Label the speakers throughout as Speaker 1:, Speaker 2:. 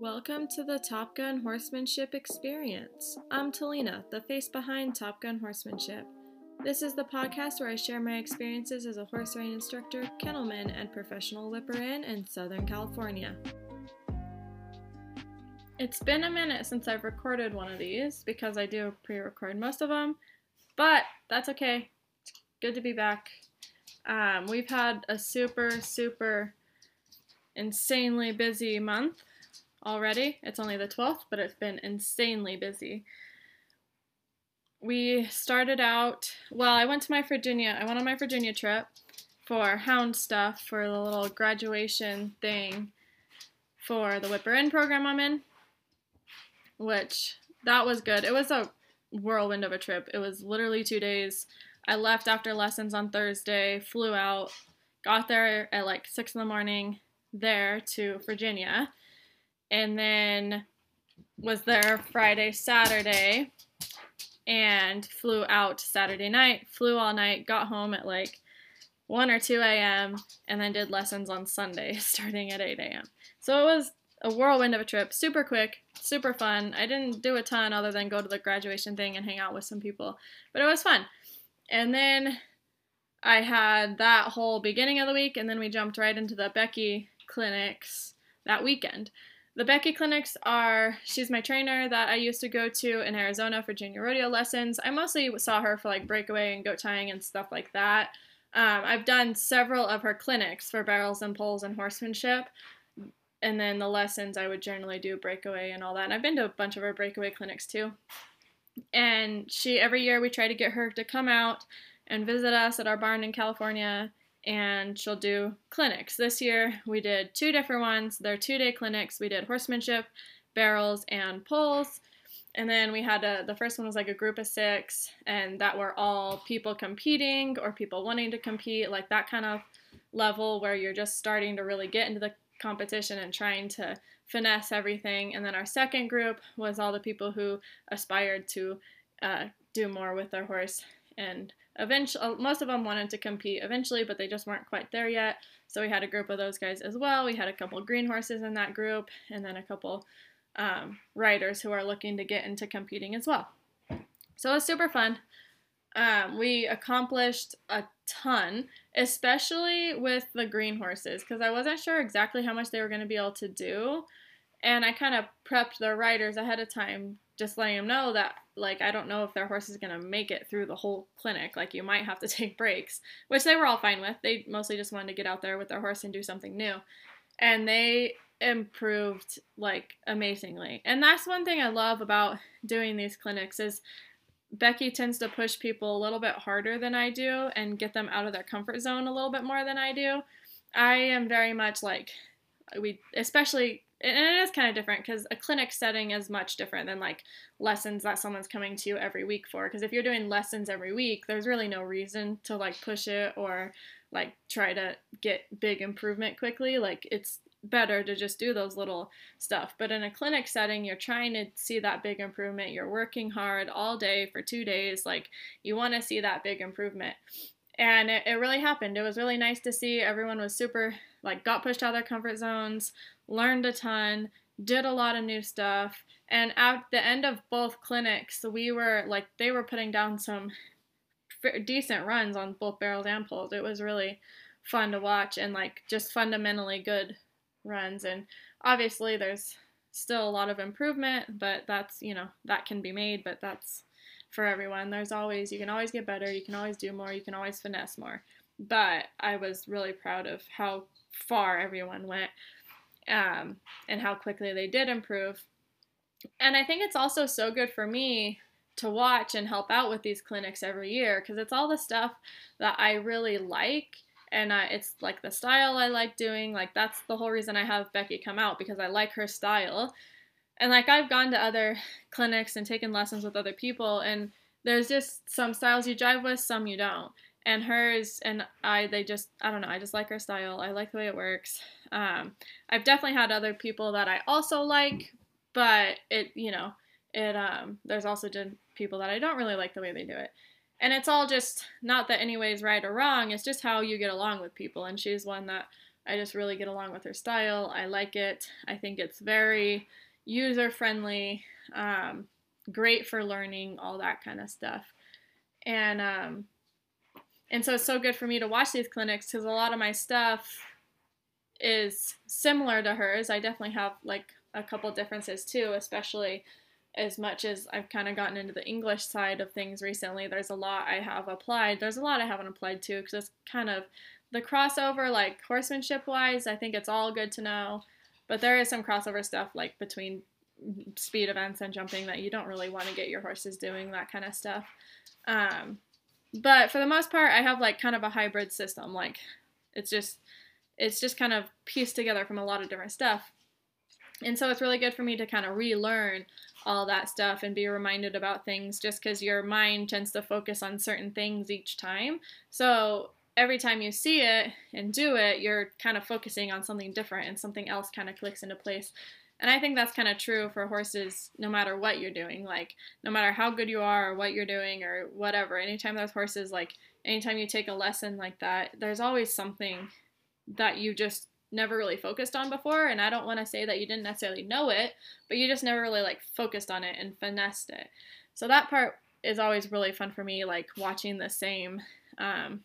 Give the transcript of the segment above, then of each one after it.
Speaker 1: Welcome to the Top Gun Horsemanship Experience. I'm Talina, the face behind Top Gun Horsemanship. This is the podcast where I share my experiences as a horse riding instructor, kennelman, and professional whipper in Southern California. It's been a minute since I've recorded one of these because I do pre record most of them, but that's okay. It's good to be back. Um, we've had a super, super insanely busy month already. It's only the 12th, but it's been insanely busy. We started out, well, I went to my Virginia, I went on my Virginia trip for hound stuff for the little graduation thing for the Whipper In program I'm in, which that was good. It was a whirlwind of a trip. It was literally two days. I left after lessons on Thursday, flew out, got there at like six in the morning there to Virginia and then was there Friday, Saturday, and flew out Saturday night, flew all night, got home at like 1 or 2 a.m., and then did lessons on Sunday starting at 8 a.m. So it was a whirlwind of a trip, super quick, super fun. I didn't do a ton other than go to the graduation thing and hang out with some people, but it was fun. And then I had that whole beginning of the week, and then we jumped right into the Becky clinics that weekend. The Becky clinics are, she's my trainer that I used to go to in Arizona for junior rodeo lessons. I mostly saw her for like breakaway and goat tying and stuff like that. Um, I've done several of her clinics for barrels and poles and horsemanship. And then the lessons I would generally do breakaway and all that. And I've been to a bunch of her breakaway clinics too. And she, every year we try to get her to come out and visit us at our barn in California and she'll do clinics. This year we did two different ones. They're two day clinics. We did horsemanship, barrels, and poles. And then we had a, the first one was like a group of six, and that were all people competing or people wanting to compete, like that kind of level where you're just starting to really get into the competition and trying to finesse everything. And then our second group was all the people who aspired to uh, do more with their horse and eventually uh, most of them wanted to compete eventually but they just weren't quite there yet. So we had a group of those guys as well. We had a couple green horses in that group and then a couple um, riders who are looking to get into competing as well. So it was super fun. Um, we accomplished a ton especially with the green horses because i wasn't sure exactly how much they were going to be able to do and i kind of prepped the riders ahead of time just letting them know that like I don't know if their horse is gonna make it through the whole clinic. Like you might have to take breaks, which they were all fine with. They mostly just wanted to get out there with their horse and do something new, and they improved like amazingly. And that's one thing I love about doing these clinics is Becky tends to push people a little bit harder than I do and get them out of their comfort zone a little bit more than I do. I am very much like we especially and it is kind of different because a clinic setting is much different than like lessons that someone's coming to every week for because if you're doing lessons every week there's really no reason to like push it or like try to get big improvement quickly like it's better to just do those little stuff. But in a clinic setting you're trying to see that big improvement you're working hard all day for two days like you want to see that big improvement and it, it really happened it was really nice to see everyone was super like got pushed out of their comfort zones learned a ton, did a lot of new stuff. And at the end of both clinics, we were like, they were putting down some decent runs on both barrels and poles. It was really fun to watch and like just fundamentally good runs. And obviously, there's still a lot of improvement, but that's, you know, that can be made, but that's for everyone. There's always, you can always get better, you can always do more, you can always finesse more. But I was really proud of how far everyone went um, and how quickly they did improve. And I think it's also so good for me to watch and help out with these clinics every year because it's all the stuff that I really like. And it's like the style I like doing. Like, that's the whole reason I have Becky come out because I like her style. And like, I've gone to other clinics and taken lessons with other people, and there's just some styles you drive with, some you don't and hers and I they just I don't know I just like her style I like the way it works um, I've definitely had other people that I also like but it you know it um, there's also people that I don't really like the way they do it and it's all just not that anyways right or wrong it's just how you get along with people and she's one that I just really get along with her style. I like it. I think it's very user friendly, um, great for learning, all that kind of stuff. And um, and so it's so good for me to watch these clinics because a lot of my stuff is similar to hers. I definitely have like a couple differences too, especially as much as I've kind of gotten into the English side of things recently. There's a lot I have applied. There's a lot I haven't applied to because it's kind of the crossover, like horsemanship wise. I think it's all good to know, but there is some crossover stuff like between speed events and jumping that you don't really want to get your horses doing that kind of stuff. Um, but for the most part, I have like kind of a hybrid system. Like it's just it's just kind of pieced together from a lot of different stuff. And so it's really good for me to kind of relearn all that stuff and be reminded about things just because your mind tends to focus on certain things each time. So every time you see it and do it, you're kind of focusing on something different and something else kind of clicks into place. And I think that's kind of true for horses no matter what you're doing. Like, no matter how good you are or what you're doing or whatever, anytime there's horses, like, anytime you take a lesson like that, there's always something that you just never really focused on before. And I don't want to say that you didn't necessarily know it, but you just never really, like, focused on it and finessed it. So that part is always really fun for me, like, watching the same. Um,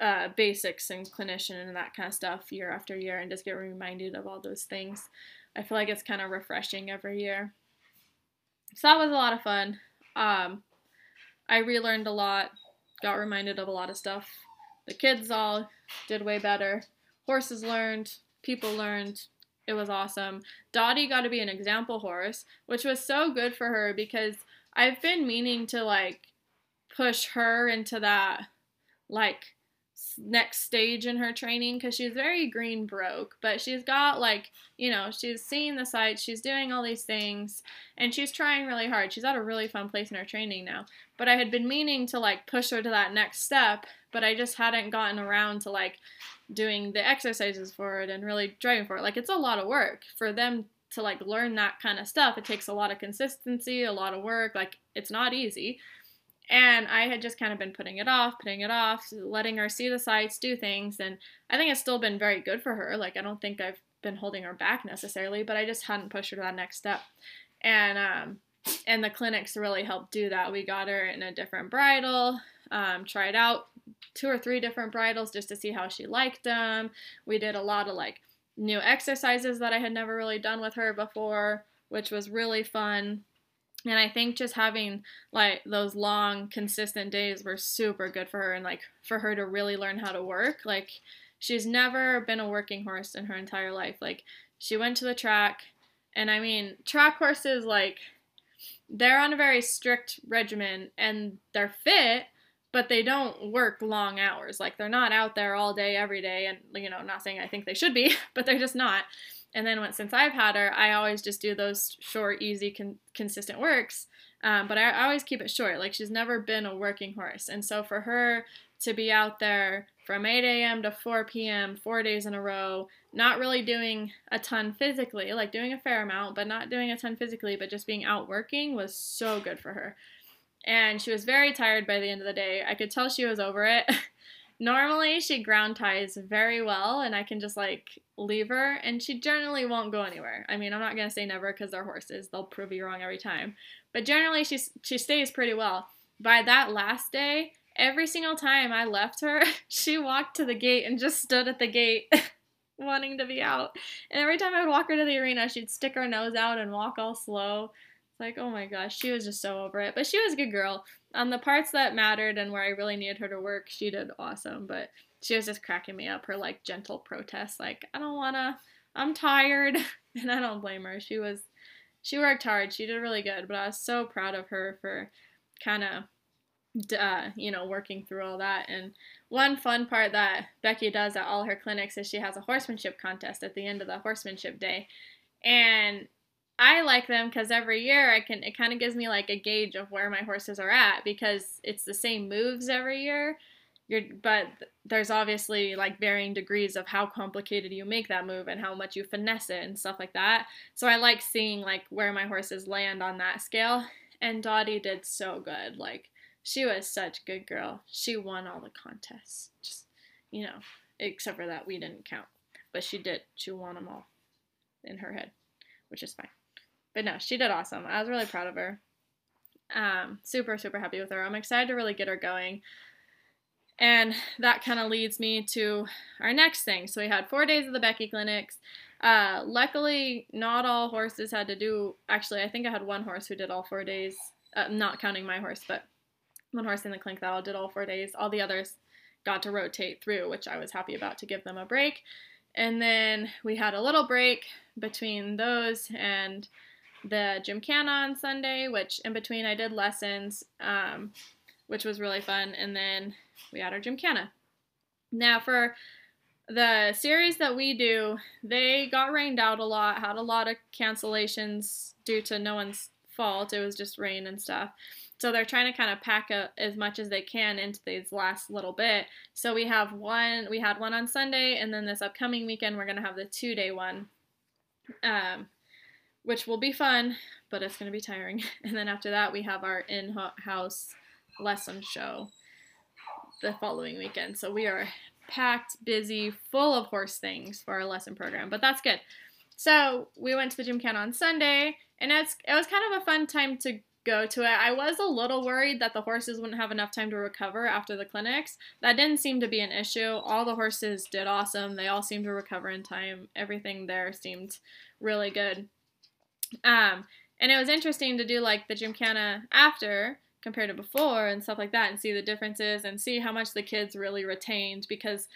Speaker 1: uh, basics and clinician and that kind of stuff year after year and just get reminded of all those things. I feel like it's kind of refreshing every year. So that was a lot of fun. Um, I relearned a lot, got reminded of a lot of stuff. The kids all did way better. Horses learned, people learned. It was awesome. Dottie got to be an example horse, which was so good for her because I've been meaning to like push her into that like next stage in her training because she's very green broke, but she's got like, you know, she's seeing the sights, she's doing all these things, and she's trying really hard. She's at a really fun place in her training now. But I had been meaning to like push her to that next step, but I just hadn't gotten around to like doing the exercises for it and really driving for it. Like it's a lot of work for them to like learn that kind of stuff. It takes a lot of consistency, a lot of work. Like it's not easy. And I had just kind of been putting it off, putting it off, letting her see the sights, do things. And I think it's still been very good for her. Like, I don't think I've been holding her back necessarily, but I just hadn't pushed her to that next step. And, um, and the clinics really helped do that. We got her in a different bridle, um, tried out two or three different bridles just to see how she liked them. We did a lot of like new exercises that I had never really done with her before, which was really fun. And I think just having like those long, consistent days were super good for her and like for her to really learn how to work. Like she's never been a working horse in her entire life. Like she went to the track and I mean, track horses like they're on a very strict regimen and they're fit, but they don't work long hours. Like they're not out there all day every day and you know, not saying I think they should be, but they're just not. And then when, since I've had her, I always just do those short, easy, con- consistent works. Um, but I, I always keep it short. Like she's never been a working horse, and so for her to be out there from 8 a.m. to 4 p.m. four days in a row, not really doing a ton physically, like doing a fair amount, but not doing a ton physically, but just being out working was so good for her. And she was very tired by the end of the day. I could tell she was over it. Normally, she ground ties very well, and I can just like leave her, and she generally won't go anywhere. I mean, I'm not gonna say never because they're horses; they'll prove you wrong every time. But generally, she she stays pretty well. By that last day, every single time I left her, she walked to the gate and just stood at the gate, wanting to be out. And every time I would walk her to the arena, she'd stick her nose out and walk all slow. Like, oh my gosh, she was just so over it. But she was a good girl on the parts that mattered and where I really needed her to work, she did awesome. But she was just cracking me up. Her like gentle protest, like I don't wanna, I'm tired, and I don't blame her. She was, she worked hard. She did really good. But I was so proud of her for kind of. Uh, you know, working through all that. And one fun part that Becky does at all her clinics is she has a horsemanship contest at the end of the horsemanship day. And I like them because every year I can it kind of gives me like a gauge of where my horses are at because it's the same moves every year. You're, but there's obviously like varying degrees of how complicated you make that move and how much you finesse it and stuff like that. So I like seeing like where my horses land on that scale. And Dottie did so good. Like she was such a good girl. She won all the contests. Just you know, except for that we didn't count. But she did. She won them all in her head, which is fine. But no, she did awesome. I was really proud of her. Um, super, super happy with her. I'm excited to really get her going. And that kind of leads me to our next thing. So we had four days of the Becky clinics. Uh, luckily, not all horses had to do. Actually, I think I had one horse who did all four days, uh, not counting my horse, but one horse in the clinic that all did all four days. All the others got to rotate through, which I was happy about to give them a break. And then we had a little break between those and the gym Gymkhana on Sunday, which in between I did lessons, um, which was really fun. And then we had our gym Gymkhana. Now for the series that we do, they got rained out a lot, had a lot of cancellations due to no one's fault. It was just rain and stuff. So they're trying to kind of pack as much as they can into these last little bit. So we have one, we had one on Sunday, and then this upcoming weekend we're gonna have the two day one, um, which will be fun, but it's gonna be tiring. And then after that we have our in-house lesson show the following weekend. So we are packed, busy, full of horse things for our lesson program, but that's good. So we went to the Gymkhana on Sunday, and it's it was kind of a fun time to go to it. I was a little worried that the horses wouldn't have enough time to recover after the clinics. That didn't seem to be an issue. All the horses did awesome. They all seemed to recover in time. Everything there seemed really good. Um, and it was interesting to do like the Gymkhana after compared to before and stuff like that and see the differences and see how much the kids really retained because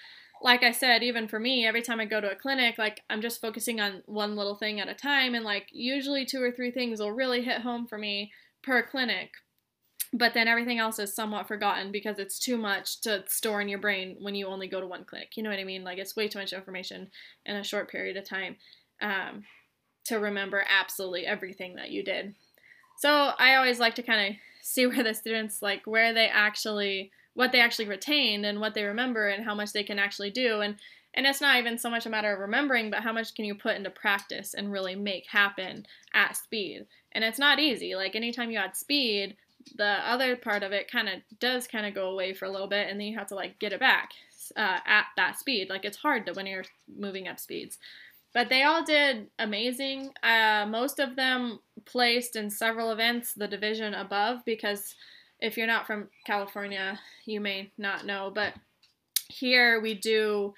Speaker 1: like I said, even for me, every time I go to a clinic, like I'm just focusing on one little thing at a time and like usually two or three things will really hit home for me per clinic. But then everything else is somewhat forgotten because it's too much to store in your brain when you only go to one clinic. You know what I mean? Like it's way too much information in a short period of time um, to remember absolutely everything that you did. So I always like to kind of see where the students like where they actually what they actually retained and what they remember and how much they can actually do. And and it's not even so much a matter of remembering but how much can you put into practice and really make happen at speed. And it's not easy. Like anytime you add speed the other part of it kind of does kind of go away for a little bit and then you have to like get it back uh, at that speed. Like it's hard to when you're moving up speeds but they all did amazing. Uh, most of them placed in several events the division above because if you're not from California, you may not know. But here we do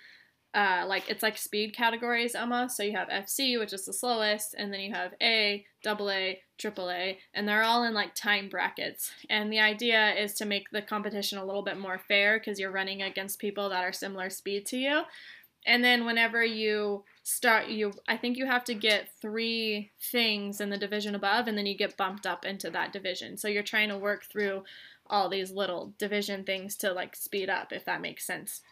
Speaker 1: uh, like it's like speed categories almost. So you have FC, which is the slowest, and then you have A, double A, triple A, and they're all in like time brackets. And the idea is to make the competition a little bit more fair because you're running against people that are similar speed to you. And then whenever you start you I think you have to get 3 things in the division above and then you get bumped up into that division. So you're trying to work through all these little division things to like speed up if that makes sense.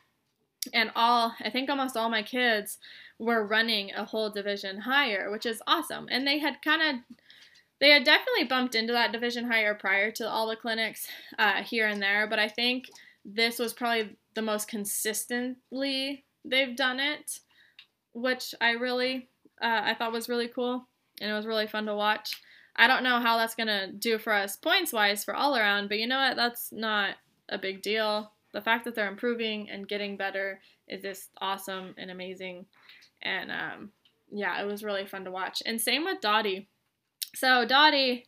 Speaker 1: And all I think almost all my kids were running a whole division higher, which is awesome. And they had kind of they had definitely bumped into that division higher prior to all the clinics uh, here and there, but I think this was probably the most consistently they've done it which I really uh, I thought was really cool and it was really fun to watch. I don't know how that's gonna do for us points wise for all around, but you know what? That's not a big deal. The fact that they're improving and getting better is just awesome and amazing. And um, yeah, it was really fun to watch. And same with Dottie. So Dottie,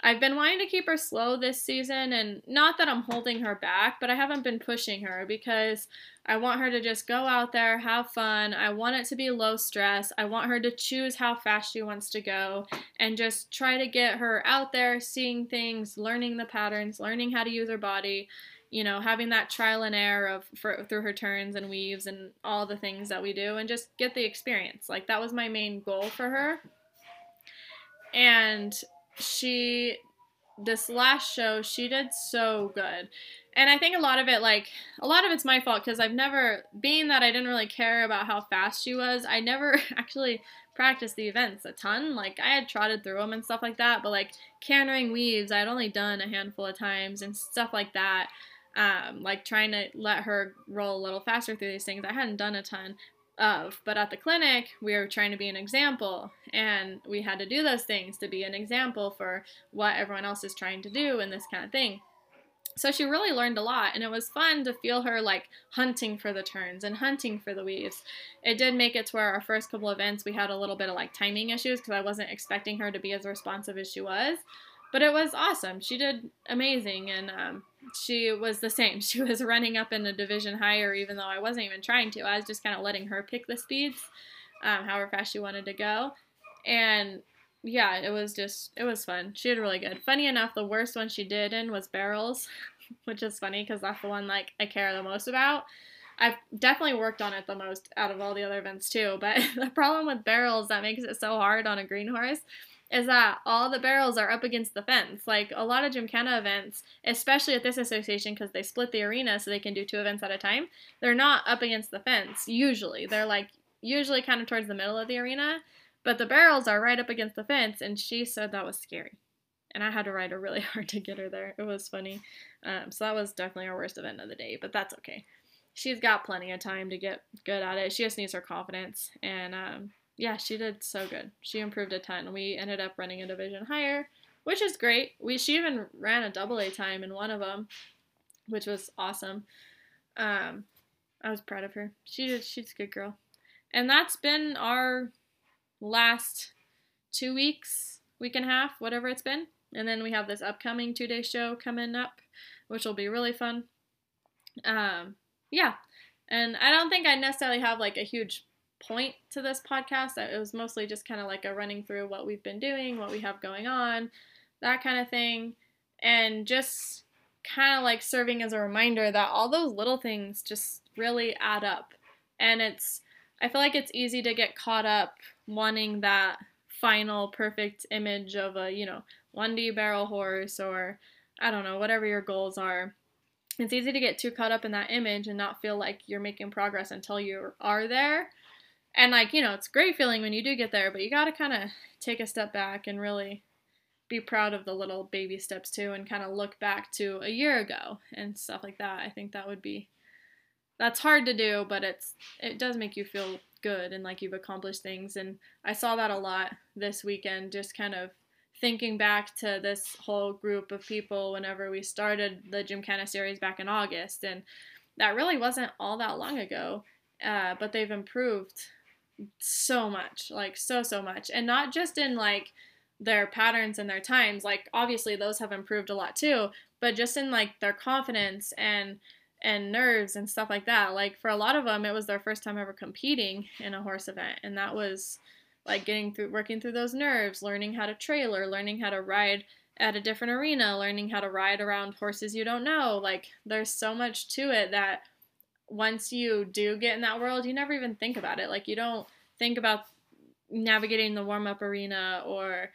Speaker 1: I've been wanting to keep her slow this season, and not that I'm holding her back, but I haven't been pushing her because I want her to just go out there, have fun. I want it to be low stress. I want her to choose how fast she wants to go and just try to get her out there, seeing things, learning the patterns, learning how to use her body, you know, having that trial and error of for, through her turns and weaves and all the things that we do and just get the experience. Like that was my main goal for her. And she this last show she did so good. And i think a lot of it like a lot of it's my fault because i've never being that i didn't really care about how fast she was i never actually practiced the events a ton. Like i had trotted through them and stuff like that but like cantering weaves i had only done a handful of times and stuff like that. Um, like trying to let her roll a little faster through these things i hadn't done a ton of. But at the clinic, we were trying to be an example, and we had to do those things to be an example for what everyone else is trying to do and this kind of thing. So she really learned a lot, and it was fun to feel her like hunting for the turns and hunting for the weaves. It did make it to where our first couple events we had a little bit of like timing issues because I wasn't expecting her to be as responsive as she was, but it was awesome. She did amazing, and um, she was the same. She was running up in a division higher, even though I wasn't even trying to. I was just kind of letting her pick the speeds, um, however fast she wanted to go, and yeah, it was just it was fun. She did really good. Funny enough, the worst one she did in was barrels, which is funny because that's the one like I care the most about. I've definitely worked on it the most out of all the other events too. But the problem with barrels that makes it so hard on a green horse is that all the barrels are up against the fence. Like a lot of Gymkhana events, especially at this association because they split the arena so they can do two events at a time, they're not up against the fence usually. They're like usually kind of towards the middle of the arena. But the barrels are right up against the fence, and she said that was scary. And I had to ride her really hard to get her there. It was funny. Um, so that was definitely our worst event of the day, but that's okay. She's got plenty of time to get good at it. She just needs her confidence. And um, yeah, she did so good. She improved a ton. We ended up running a division higher, which is great. We she even ran a double A time in one of them, which was awesome. Um, I was proud of her. She did. She's a good girl. And that's been our last two weeks, week and a half, whatever it's been. And then we have this upcoming two day show coming up, which will be really fun. Um, yeah. And I don't think I necessarily have like a huge point to this podcast. It was mostly just kind of like a running through what we've been doing, what we have going on, that kind of thing. And just kind of like serving as a reminder that all those little things just really add up. And it's, I feel like it's easy to get caught up wanting that final perfect image of a, you know, 1D barrel horse or I don't know, whatever your goals are. It's easy to get too caught up in that image and not feel like you're making progress until you are there. And like, you know, it's great feeling when you do get there, but you got to kind of take a step back and really be proud of the little baby steps too and kind of look back to a year ago and stuff like that. I think that would be that's hard to do, but it's it does make you feel good and like you've accomplished things. And I saw that a lot this weekend, just kind of thinking back to this whole group of people whenever we started the Gymkhana series back in August. And that really wasn't all that long ago, uh, but they've improved so much, like so, so much. And not just in like their patterns and their times, like obviously those have improved a lot too, but just in like their confidence and and nerves and stuff like that. Like for a lot of them, it was their first time ever competing in a horse event, and that was like getting through, working through those nerves, learning how to trailer, learning how to ride at a different arena, learning how to ride around horses you don't know. Like there's so much to it that once you do get in that world, you never even think about it. Like you don't think about navigating the warm up arena or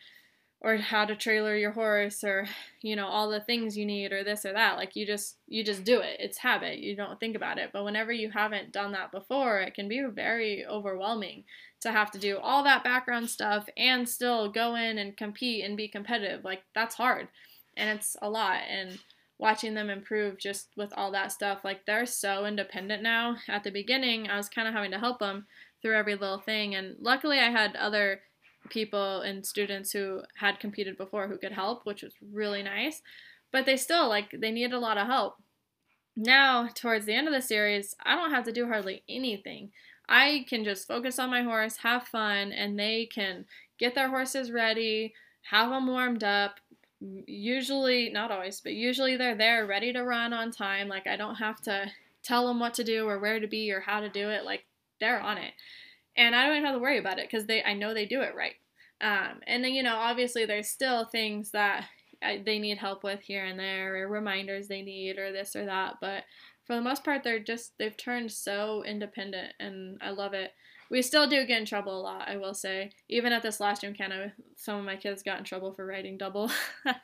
Speaker 1: or how to trailer your horse or you know all the things you need or this or that. Like you just you just do it. It's habit. You don't think about it. But whenever you haven't done that before it can be very overwhelming to have to do all that background stuff and still go in and compete and be competitive. Like that's hard. And it's a lot. And watching them improve just with all that stuff like they're so independent now at the beginning i was kind of having to help them through every little thing and luckily i had other people and students who had competed before who could help, which was really nice. But they still like they needed a lot of help. Now, towards the end of the series, I don't have to do hardly anything. I can just focus on my horse, have fun, and they can get their horses ready, have them warmed up. Usually, not always, but usually they're there ready to run on time. Like, I don't have to tell them what to do or where to be or how to do it. Like, they're on it and I don't even have to worry about it because they I know they do it right. Um, and then you know obviously there's still things that I, they need help with here and there or reminders they need or this or that, but for the most part they're just they've turned so independent and I love it. We still do get in trouble a lot, I will say. Even at this last Gymkhana, some of my kids got in trouble for riding double. but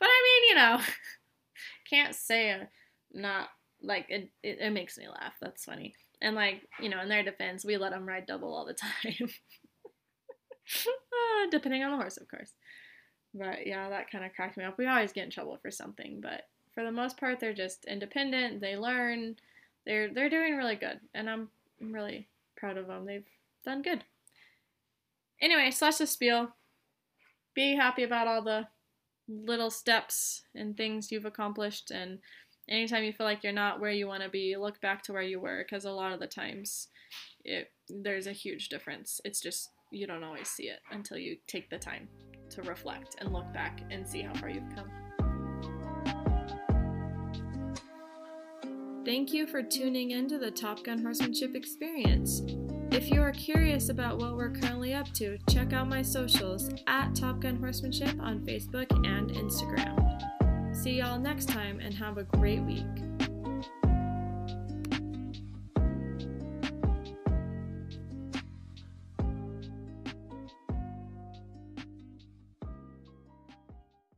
Speaker 1: I mean, you know, can't say a, not like it, it, it makes me laugh. That's funny. And like, you know, in their defense, we let them ride double all the time. uh, depending on the horse, of course. But yeah, that kind of cracked me up. We always get in trouble for something, but for the most part, they're just independent. They learn. They're they're doing really good, and I'm, I'm really proud of them. They've done good. Anyway, slash the spiel. Be happy about all the little steps and things you've accomplished and anytime you feel like you're not where you want to be, look back to where you were because a lot of the times it there's a huge difference. It's just you don't always see it until you take the time to reflect and look back and see how far you've come. Thank you for tuning in to the Top Gun Horsemanship Experience. If you are curious about what we're currently up to, check out my socials at Top Gun Horsemanship on Facebook and Instagram. See y'all next time and have a great week.